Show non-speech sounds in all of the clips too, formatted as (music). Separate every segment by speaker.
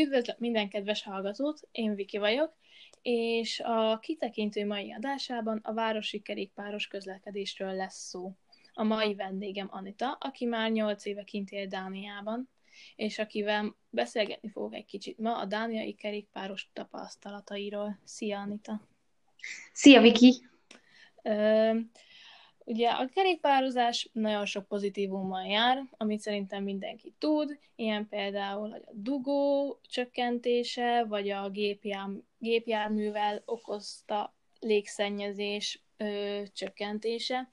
Speaker 1: Üdvözlök minden kedves hallgatót, én Viki vagyok, és a kitekintő mai adásában a városi kerékpáros közlekedésről lesz szó. A mai vendégem Anita, aki már 8 éve kint él Dániában, és akivel beszélgetni fogok egy kicsit ma a dániai kerékpáros tapasztalatairól. Szia, Anita!
Speaker 2: Szia, Viki!
Speaker 1: Ö- Ugye a kerékpározás nagyon sok pozitívummal jár, amit szerintem mindenki tud, ilyen például a dugó csökkentése, vagy a gépjár, gépjárművel okozta légszennyezés ö, csökkentése.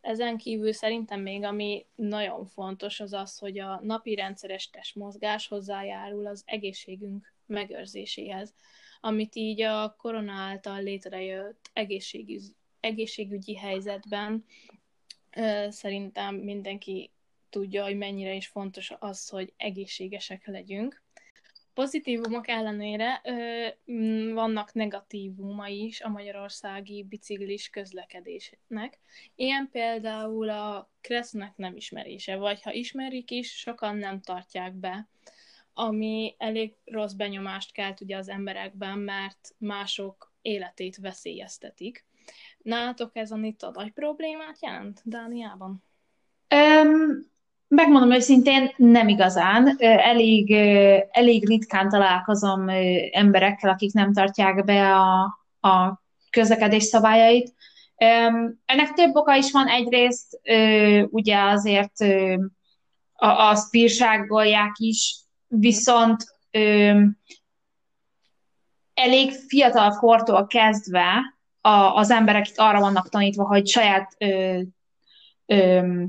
Speaker 1: Ezen kívül szerintem még ami nagyon fontos az az, hogy a napi rendszeres testmozgás hozzájárul az egészségünk megőrzéséhez, amit így a korona által létrejött egészségügy egészségügyi helyzetben szerintem mindenki tudja, hogy mennyire is fontos az, hogy egészségesek legyünk. Pozitívumok ellenére vannak negatívumai is a magyarországi biciklis közlekedésnek. Ilyen például a kresznek nem ismerése, vagy ha ismerik is, sokan nem tartják be, ami elég rossz benyomást kelt ugye az emberekben, mert mások életét veszélyeztetik. Nálatok ez a NITA nagy problémát jelent Dániában?
Speaker 2: Um, megmondom őszintén, nem igazán. Elég, elég ritkán találkozom emberekkel, akik nem tartják be a, a közlekedés szabályait. Ennek több oka is van. Egyrészt ugye azért azt bírságolják is, viszont elég fiatal kortól kezdve a, az emberek itt arra vannak tanítva, hogy saját ö, ö,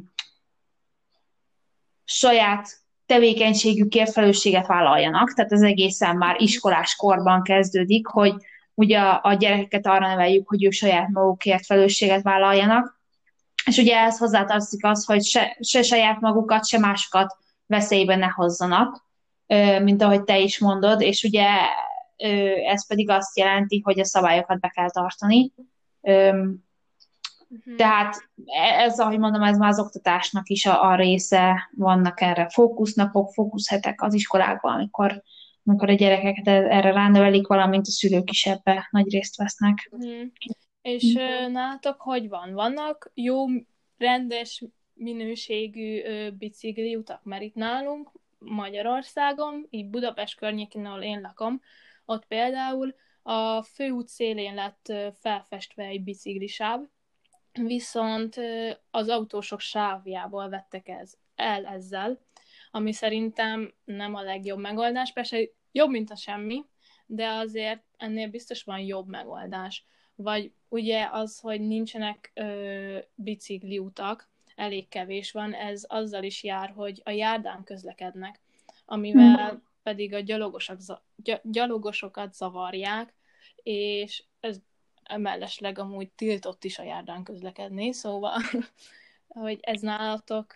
Speaker 2: saját tevékenységükért felelősséget vállaljanak, tehát ez egészen már iskolás korban kezdődik, hogy ugye a, a gyerekeket arra neveljük, hogy ők saját magukért felelősséget vállaljanak, és ugye ehhez hozzátartozik az, hogy se, se saját magukat, se másokat veszélybe ne hozzanak, mint ahogy te is mondod, és ugye ez pedig azt jelenti, hogy a szabályokat be kell tartani. Uh-huh. Tehát ez, ahogy mondom, ez már az oktatásnak is a, a része, vannak erre fókusznapok, fókuszhetek az iskolákban, amikor, amikor a gyerekeket e, erre ránövelik, valamint a szülők is ebbe nagy részt vesznek.
Speaker 1: Uh-huh. És uh, nálatok hogy van? Vannak jó, rendes minőségű bicikli utak? Mert itt nálunk Magyarországon, így Budapest környékén, ahol én lakom, ott például a főút szélén lett felfestve egy biciklisáv, viszont az autósok sávjából vettek ez, el ezzel, ami szerintem nem a legjobb megoldás. Persze jobb, mint a semmi, de azért ennél biztos van jobb megoldás. Vagy ugye az, hogy nincsenek ö, bicikliutak, elég kevés van, ez azzal is jár, hogy a járdán közlekednek, amivel hmm pedig a gyalogosok, gyalogosokat zavarják, és ez mellesleg amúgy tiltott is a járdán közlekedni, szóval, (laughs) hogy ez nálatok,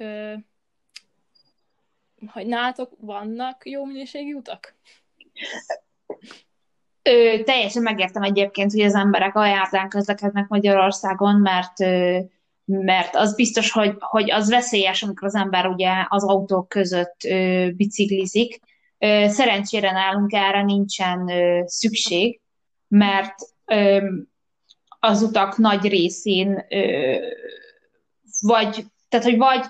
Speaker 1: hogy nálatok vannak jó minőségű utak?
Speaker 2: Ö, teljesen megértem egyébként, hogy az emberek a járdán közlekednek Magyarországon, mert mert az biztos, hogy, hogy az veszélyes, amikor az ember ugye az autók között ö, biciklizik, Szerencsére nálunk erre nincsen szükség, mert az utak nagy részén vagy, tehát hogy vagy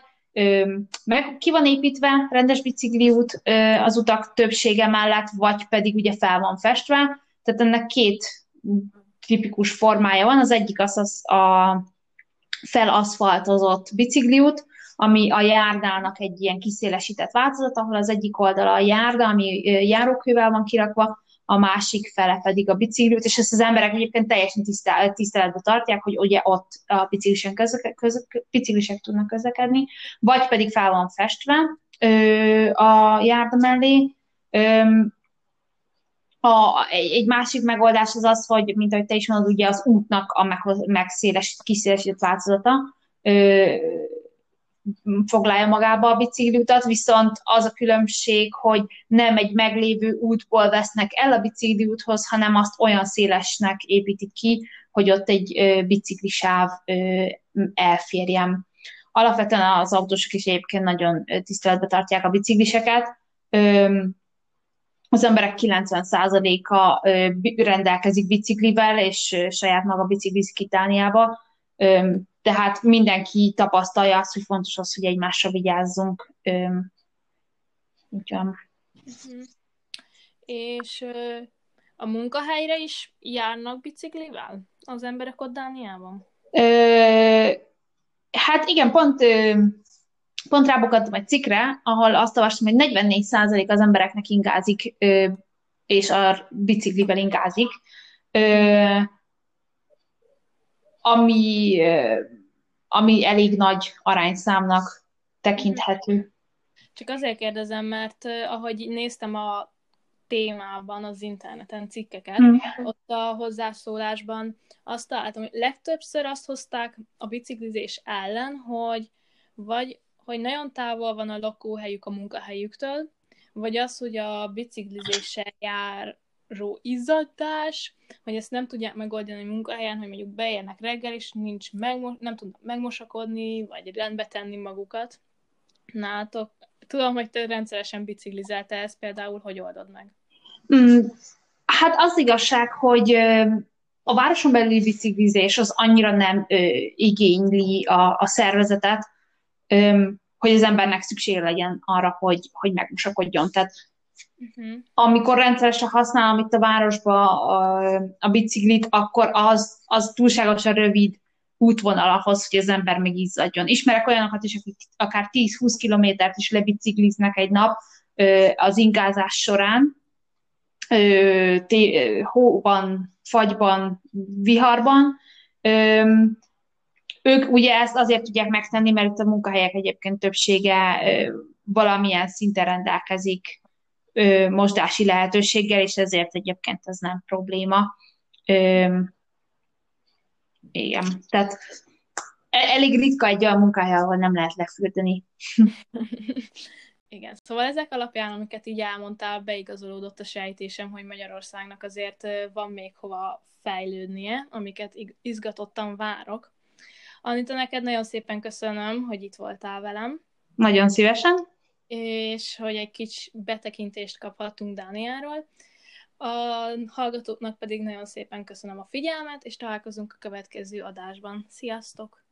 Speaker 2: meg ki van építve rendes bicikliút az utak többsége mellett, vagy pedig ugye fel van festve. Tehát ennek két tipikus formája van. Az egyik az, az a felaszfaltozott bicikliút, ami a járdának egy ilyen kiszélesített változat, ahol az egyik oldala a járda, ami járókővel van kirakva, a másik fele pedig a bicikliút, és ezt az emberek egyébként teljesen tisztel, tartják, hogy ugye ott a biciklisek, közleke, közleke, biciklisek tudnak közlekedni, vagy pedig fel van festve ö, a járda mellé. Ö, a, egy másik megoldás az az, hogy, mint ahogy te is mondod, ugye az útnak a meg, kiszélesített változata, ö, foglalja magába a bicikliutat, viszont az a különbség, hogy nem egy meglévő útból vesznek el a bicikliúthoz, hanem azt olyan szélesnek építik ki, hogy ott egy biciklisáv elférjem. Alapvetően az autósok is egyébként nagyon tiszteletbe tartják a bicikliseket, az emberek 90%-a rendelkezik biciklivel, és saját maga biciklizik Itáliába, tehát mindenki tapasztalja azt, hogy fontos az, hogy egymásra vigyázzunk. Úgyhogy.
Speaker 1: Uh-huh. És a munkahelyre is járnak biciklivel az emberek ott Dániában?
Speaker 2: Ö, hát igen, pont, pont rábukadtam egy cikkre, ahol azt olvastam, hogy 44% az embereknek ingázik, és a biciklivel ingázik, ami, ami elég nagy arányszámnak tekinthető.
Speaker 1: Csak azért kérdezem, mert ahogy néztem a témában az interneten cikkeket, mm. ott a hozzászólásban azt találtam, hogy legtöbbször azt hozták a biciklizés ellen, hogy vagy hogy nagyon távol van a lakóhelyük a munkahelyüktől, vagy az, hogy a biciklizéssel járó izzadás, hogy ezt nem tudják megoldani a munkahelyen, hogy mondjuk beérnek reggel, és nincs megmo- nem tudnak megmosakodni, vagy rendbe tenni magukat. Nátok, tudom, hogy te rendszeresen biciklizel, ezt például hogy oldod meg?
Speaker 2: Mm, hát az igazság, hogy a városon belüli biciklizés az annyira nem ö, igényli a, a szervezetet, ö, hogy az embernek szüksége legyen arra, hogy, hogy megmosakodjon. Tehát uh-huh. amikor rendszeresen használom itt a városba a, a biciklit, akkor az, az túlságosan rövid útvonal ahhoz, hogy az ember megizzadjon. Ismerek olyanokat is, akik akár 10-20 kilométert is lebicikliznek egy nap az ingázás során, hóban, fagyban, viharban. Ők ugye ezt azért tudják megtenni, mert itt a munkahelyek egyébként többsége valamilyen szinten rendelkezik mosdási lehetőséggel, és ezért egyébként ez nem probléma. Igen, tehát e-, elég ritka egy olyan munkahely, ahol nem lehet lefürdeni. (laughs)
Speaker 1: Igen, szóval ezek alapján, amiket így elmondtál, beigazolódott a sejtésem, hogy Magyarországnak azért van még hova fejlődnie, amiket izgatottan várok. Anita, neked nagyon szépen köszönöm, hogy itt voltál velem.
Speaker 2: Nagyon szívesen.
Speaker 1: És hogy egy kicsi betekintést kaphattunk Dániáról. A hallgatóknak pedig nagyon szépen köszönöm a figyelmet, és találkozunk a következő adásban. Sziasztok!